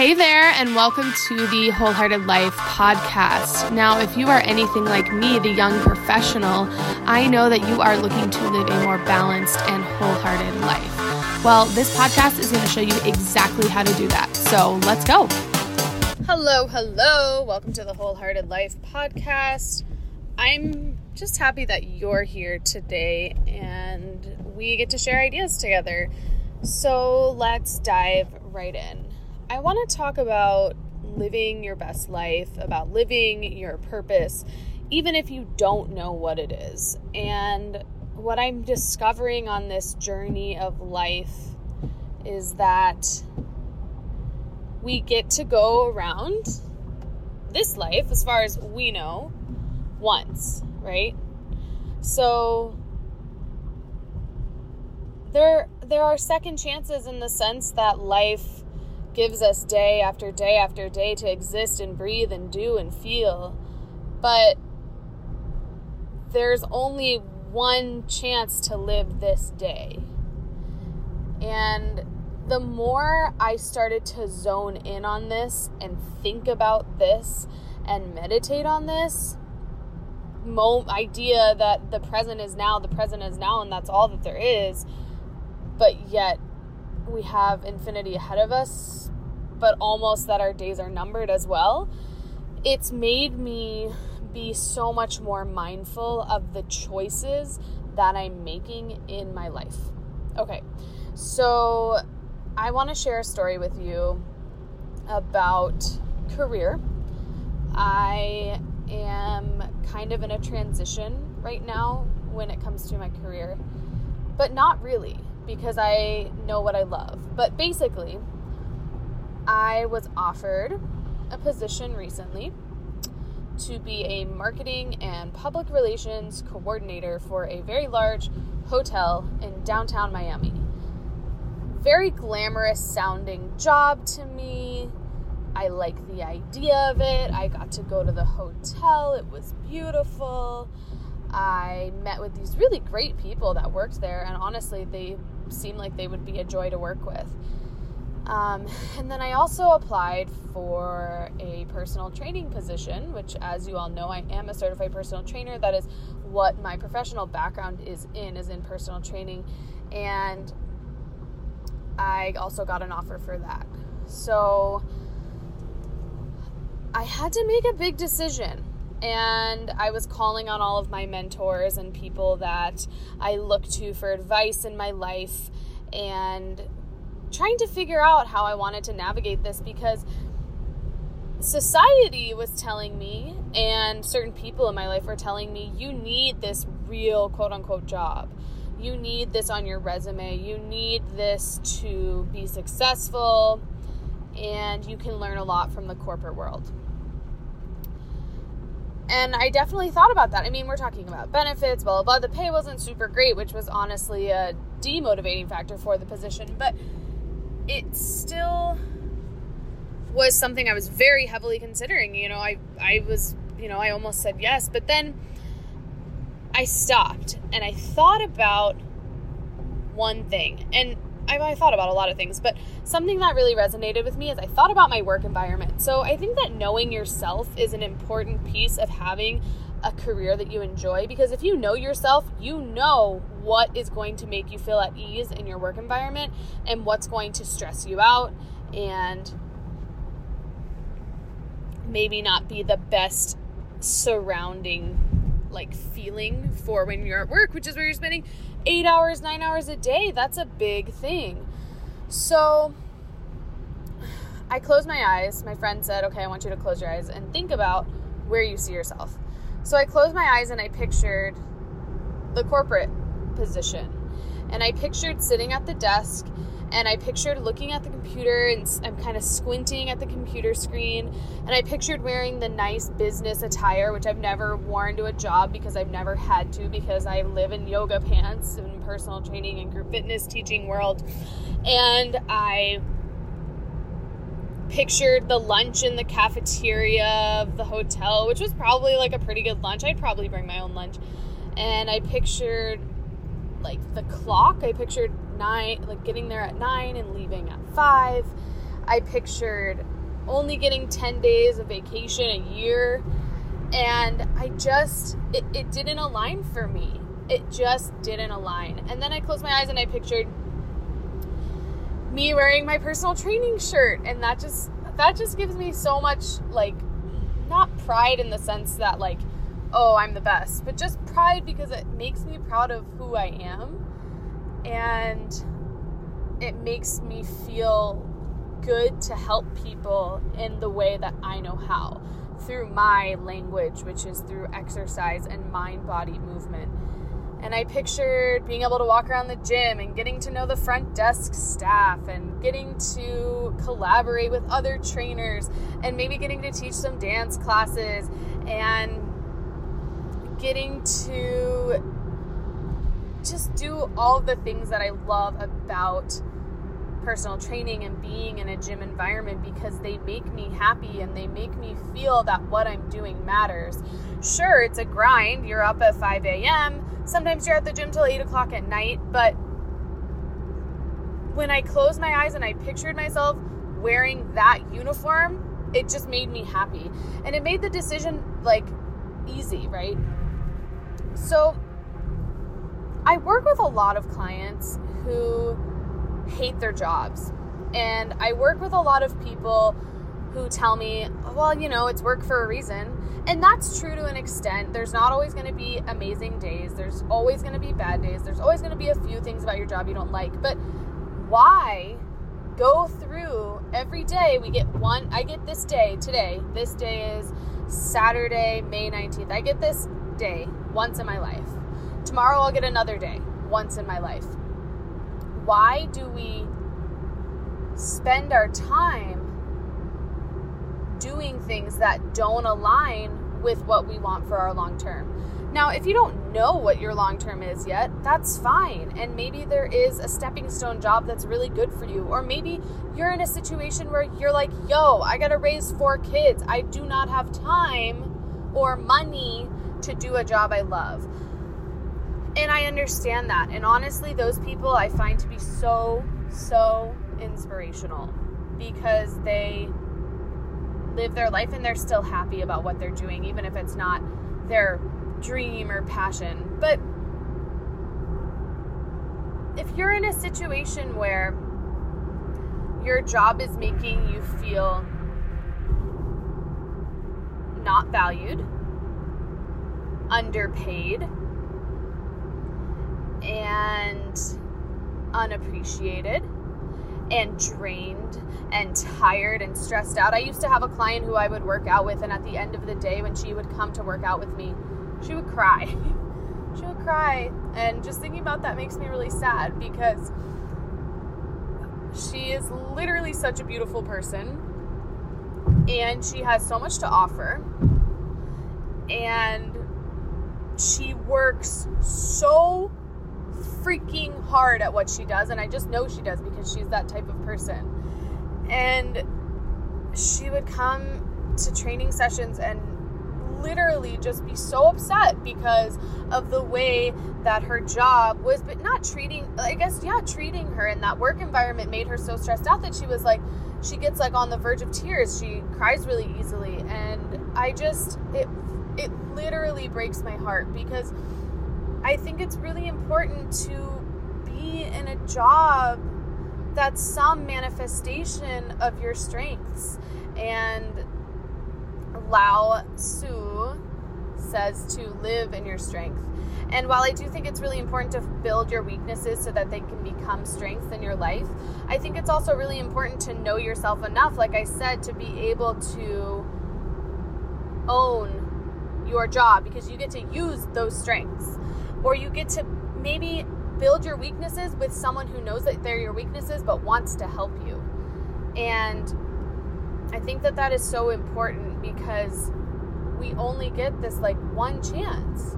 Hey there, and welcome to the Wholehearted Life podcast. Now, if you are anything like me, the young professional, I know that you are looking to live a more balanced and wholehearted life. Well, this podcast is going to show you exactly how to do that. So let's go. Hello, hello. Welcome to the Wholehearted Life podcast. I'm just happy that you're here today and we get to share ideas together. So let's dive right in. I want to talk about living your best life, about living your purpose, even if you don't know what it is. And what I'm discovering on this journey of life is that we get to go around this life, as far as we know, once, right? So there there are second chances in the sense that life gives us day after day after day to exist and breathe and do and feel. But there's only one chance to live this day. And the more I started to zone in on this and think about this and meditate on this, mo- idea that the present is now, the present is now, and that's all that there is, but yet we have infinity ahead of us, but almost that our days are numbered as well. It's made me be so much more mindful of the choices that I'm making in my life. Okay, so I want to share a story with you about career. I am kind of in a transition right now when it comes to my career, but not really because I know what I love. But basically, I was offered a position recently to be a marketing and public relations coordinator for a very large hotel in downtown Miami. Very glamorous sounding job to me. I like the idea of it. I got to go to the hotel, it was beautiful. I met with these really great people that worked there, and honestly, they seemed like they would be a joy to work with. Um, and then I also applied for a personal training position, which, as you all know, I am a certified personal trainer. That is what my professional background is in, is in personal training. And I also got an offer for that. So I had to make a big decision and I was calling on all of my mentors and people that I look to for advice in my life and trying to figure out how I wanted to navigate this because society was telling me and certain people in my life were telling me you need this real quote unquote job. You need this on your resume. You need this to be successful and you can learn a lot from the corporate world. And I definitely thought about that. I mean, we're talking about benefits, blah, blah, blah. The pay wasn't super great, which was honestly a demotivating factor for the position, but it still was something I was very heavily considering. You know, I, I was, you know, I almost said yes, but then I stopped and I thought about one thing. And I, I thought about a lot of things, but something that really resonated with me is I thought about my work environment. So I think that knowing yourself is an important piece of having a career that you enjoy because if you know yourself, you know what is going to make you feel at ease in your work environment and what's going to stress you out and maybe not be the best surrounding like feeling for when you're at work, which is where you're spending eight hours, nine hours a day. That's a big thing. So I closed my eyes. My friend said, Okay, I want you to close your eyes and think about where you see yourself. So I closed my eyes and I pictured the corporate position. And I pictured sitting at the desk and I pictured looking at the computer and I'm kind of squinting at the computer screen and I pictured wearing the nice business attire which I've never worn to a job because I've never had to because I live in yoga pants and personal training and group fitness teaching world. And I pictured the lunch in the cafeteria of the hotel which was probably like a pretty good lunch. I'd probably bring my own lunch. And I pictured like the clock. I pictured nine, like getting there at nine and leaving at five. I pictured only getting 10 days of vacation a year. And I just, it, it didn't align for me. It just didn't align. And then I closed my eyes and I pictured me wearing my personal training shirt. And that just, that just gives me so much, like, not pride in the sense that, like, oh, I'm the best, but just pride because it makes me proud of who I am. And it makes me feel good to help people in the way that I know how through my language, which is through exercise and mind body movement. And I pictured being able to walk around the gym and getting to know the front desk staff and getting to collaborate with other trainers and maybe getting to teach some dance classes and getting to just do all the things that I love about personal training and being in a gym environment because they make me happy and they make me feel that what I'm doing matters. Sure, it's a grind. You're up at 5 a.m., sometimes you're at the gym till 8 o'clock at night, but when I closed my eyes and I pictured myself wearing that uniform, it just made me happy. And it made the decision like easy, right? So, I work with a lot of clients who hate their jobs. And I work with a lot of people who tell me, well, you know, it's work for a reason. And that's true to an extent. There's not always going to be amazing days, there's always going to be bad days, there's always going to be a few things about your job you don't like. But why go through every day? We get one, I get this day today. This day is Saturday, May 19th. I get this day once in my life. Tomorrow I'll get another day once in my life why do we spend our time doing things that don't align with what we want for our long term? Now, if you don't know what your long term is yet, that's fine. And maybe there is a stepping stone job that's really good for you. Or maybe you're in a situation where you're like, yo, I gotta raise four kids. I do not have time or money to do a job I love. And I understand that. And honestly, those people I find to be so, so inspirational because they live their life and they're still happy about what they're doing, even if it's not their dream or passion. But if you're in a situation where your job is making you feel not valued, underpaid, and unappreciated and drained and tired and stressed out. I used to have a client who I would work out with, and at the end of the day, when she would come to work out with me, she would cry. she would cry. And just thinking about that makes me really sad because she is literally such a beautiful person and she has so much to offer. And she works so freaking hard at what she does, and I just know she does because she's that type of person. And she would come to training sessions and literally just be so upset because of the way that her job was but not treating i guess yeah treating her in that work environment made her so stressed out that she was like she gets like on the verge of tears she cries really easily and i just it it literally breaks my heart because I think it's really important to be in a job that's some manifestation of your strengths. And Lao Tzu says to live in your strength. And while I do think it's really important to build your weaknesses so that they can become strengths in your life, I think it's also really important to know yourself enough, like I said, to be able to own your job because you get to use those strengths or you get to maybe build your weaknesses with someone who knows that they're your weaknesses but wants to help you. And I think that that is so important because we only get this like one chance.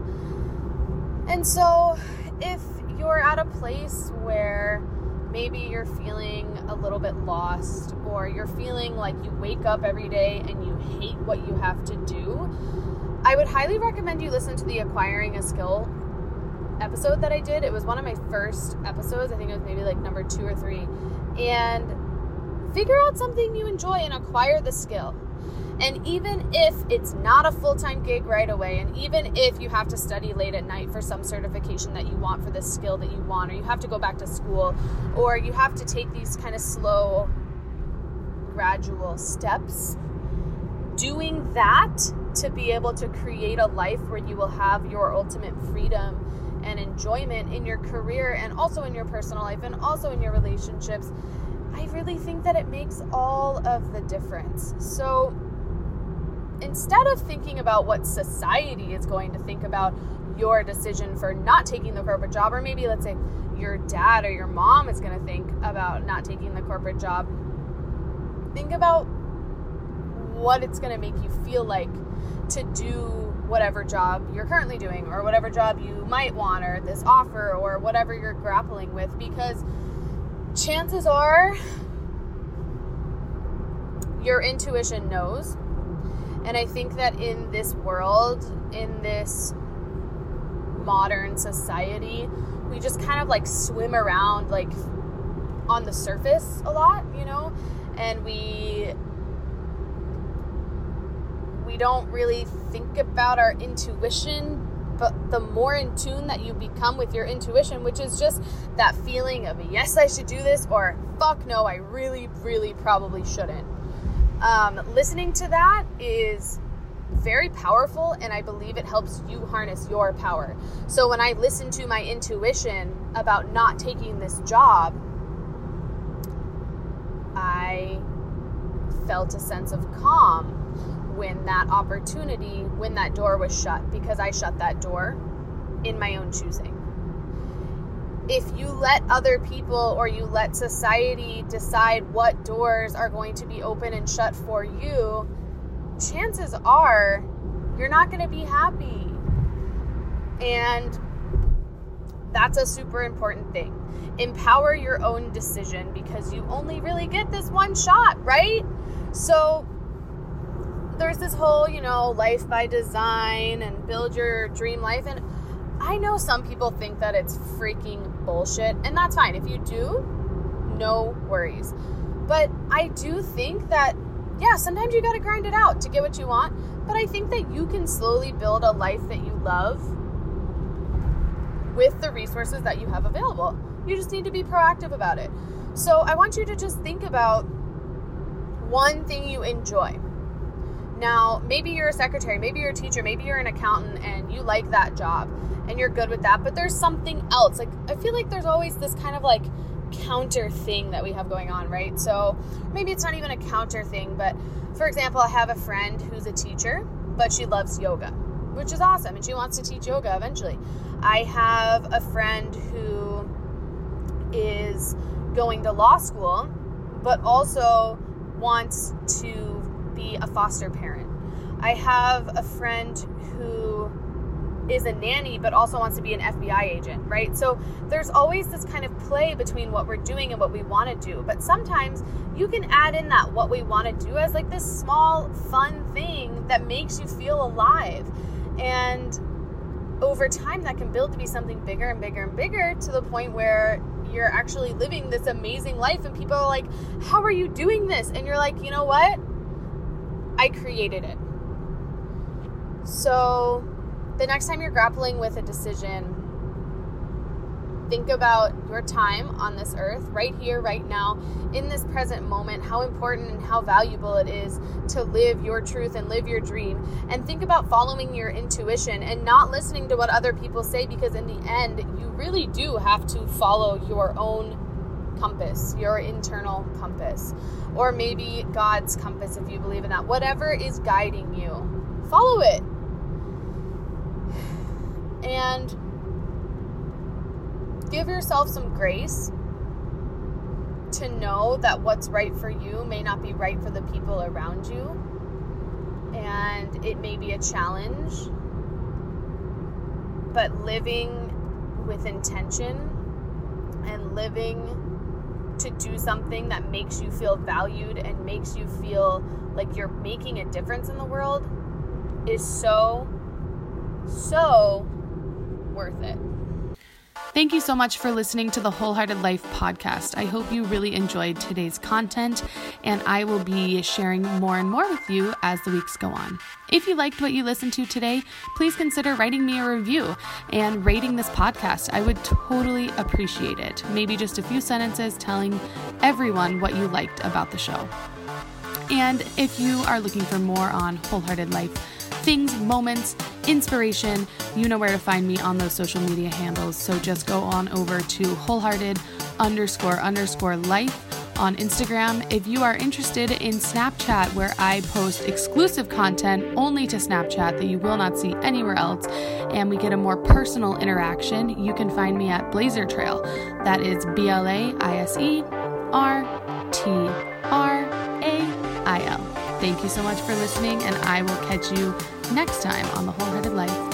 And so if you're at a place where maybe you're feeling a little bit lost or you're feeling like you wake up every day and you hate what you have to do, I would highly recommend you listen to the Acquiring a Skill episode that I did. It was one of my first episodes. I think it was maybe like number two or three. And figure out something you enjoy and acquire the skill. And even if it's not a full time gig right away, and even if you have to study late at night for some certification that you want for the skill that you want, or you have to go back to school, or you have to take these kind of slow, gradual steps, doing that to be able to create a life where you will have your ultimate freedom and enjoyment in your career and also in your personal life and also in your relationships. I really think that it makes all of the difference. So, instead of thinking about what society is going to think about your decision for not taking the corporate job, or maybe let's say your dad or your mom is going to think about not taking the corporate job, think about what it's going to make you feel like to do whatever job you're currently doing or whatever job you might want or this offer or whatever you're grappling with because chances are your intuition knows and I think that in this world, in this modern society, we just kind of like swim around like on the surface a lot, you know? And we we don't really think about our intuition but the more in tune that you become with your intuition, which is just that feeling of yes, I should do this, or fuck no, I really, really probably shouldn't. Um, listening to that is very powerful, and I believe it helps you harness your power. So when I listen to my intuition about not taking this job, I felt a sense of calm when that opportunity, when that door was shut, because I shut that door in my own choosing if you let other people or you let society decide what doors are going to be open and shut for you, chances are you're not going to be happy. And that's a super important thing. Empower your own decision because you only really get this one shot, right? So there's this whole, you know, life by design and build your dream life. And I know some people think that it's freaking bullshit, and that's fine. If you do, no worries. But I do think that, yeah, sometimes you gotta grind it out to get what you want. But I think that you can slowly build a life that you love with the resources that you have available. You just need to be proactive about it. So I want you to just think about one thing you enjoy. Now, maybe you're a secretary, maybe you're a teacher, maybe you're an accountant and you like that job and you're good with that, but there's something else. Like, I feel like there's always this kind of like counter thing that we have going on, right? So maybe it's not even a counter thing, but for example, I have a friend who's a teacher, but she loves yoga, which is awesome, and she wants to teach yoga eventually. I have a friend who is going to law school, but also wants to be a foster parent. I have a friend who is a nanny but also wants to be an FBI agent, right? So there's always this kind of play between what we're doing and what we want to do. But sometimes you can add in that what we want to do as like this small fun thing that makes you feel alive. And over time that can build to be something bigger and bigger and bigger to the point where you're actually living this amazing life and people are like, "How are you doing this?" And you're like, "You know what? I created it." So the next time you're grappling with a decision, think about your time on this earth, right here, right now, in this present moment, how important and how valuable it is to live your truth and live your dream. And think about following your intuition and not listening to what other people say because, in the end, you really do have to follow your own compass, your internal compass, or maybe God's compass if you believe in that. Whatever is guiding you, follow it and give yourself some grace to know that what's right for you may not be right for the people around you. And it may be a challenge, but living with intention and living to do something that makes you feel valued and makes you feel like you're making a difference in the world is so, so worth it. Thank you so much for listening to the Wholehearted Life podcast. I hope you really enjoyed today's content, and I will be sharing more and more with you as the weeks go on. If you liked what you listened to today, please consider writing me a review and rating this podcast. I would totally appreciate it. Maybe just a few sentences telling everyone what you liked about the show. And if you are looking for more on Wholehearted Life, things, moments, inspiration, you know where to find me on those social media handles. So just go on over to wholehearted underscore underscore life on Instagram. If you are interested in Snapchat, where I post exclusive content only to Snapchat that you will not see anywhere else, and we get a more personal interaction, you can find me at Blaiser Trail. That is B L A I S E R T R A. Thank you so much for listening, and I will catch you next time on the Wholehearted Life